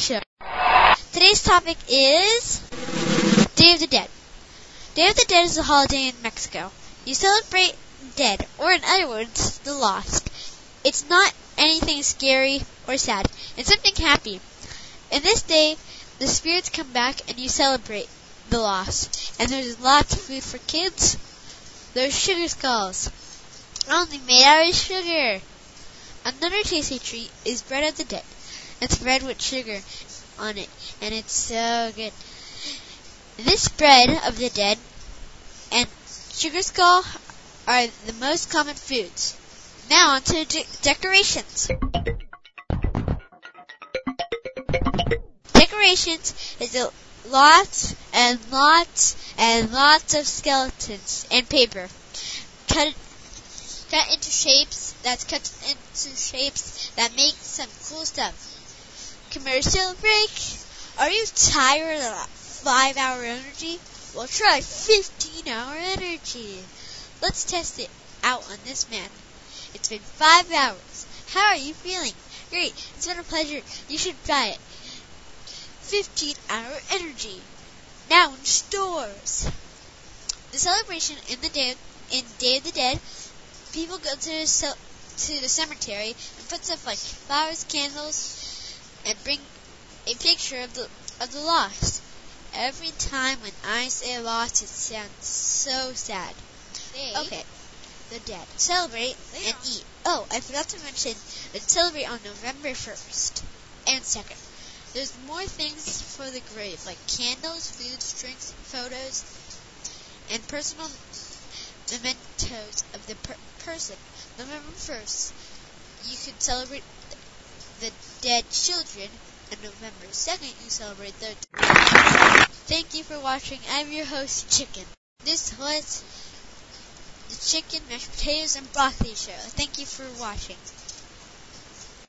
Today's topic is Day of the Dead. Day of the Dead is a holiday in Mexico. You celebrate dead, or in other words, the lost. It's not anything scary or sad. It's something happy. In this day, the spirits come back and you celebrate the lost. And there's lots of food for kids. There's sugar skulls, only made out of sugar. Another tasty treat is bread of the dead. It's bread with sugar on it, and it's so good. This bread of the dead and sugar skull are the most common foods. Now on to de- decorations. Decorations is a lots and lots and lots of skeletons and paper cut cut into shapes that's cut into shapes that make some cool stuff. Commercial break. Are you tired of five hour energy? Well try 15 hour energy. Let's test it out on this man. It's been five hours. How are you feeling? Great. It's been a pleasure. You should try it. 15 hour energy. Now in stores. The celebration in the day in Day of the Dead, people go to the, to the cemetery and put stuff like flowers, candles, and bring a picture of the of the lost. Every time when I say lost, it sounds so sad. Okay, the dead celebrate and eat. Oh, I forgot to mention that celebrate on November first and second. There's more things for the grave, like candles, food, drinks, photos, and personal mementos of the per- person. November 1st, you could celebrate the dead children, and November 2nd, you celebrate the. Thank you for watching. I'm your host, Chicken. This was the Chicken, Mashed Potatoes, and Broccoli Show. Thank you for watching.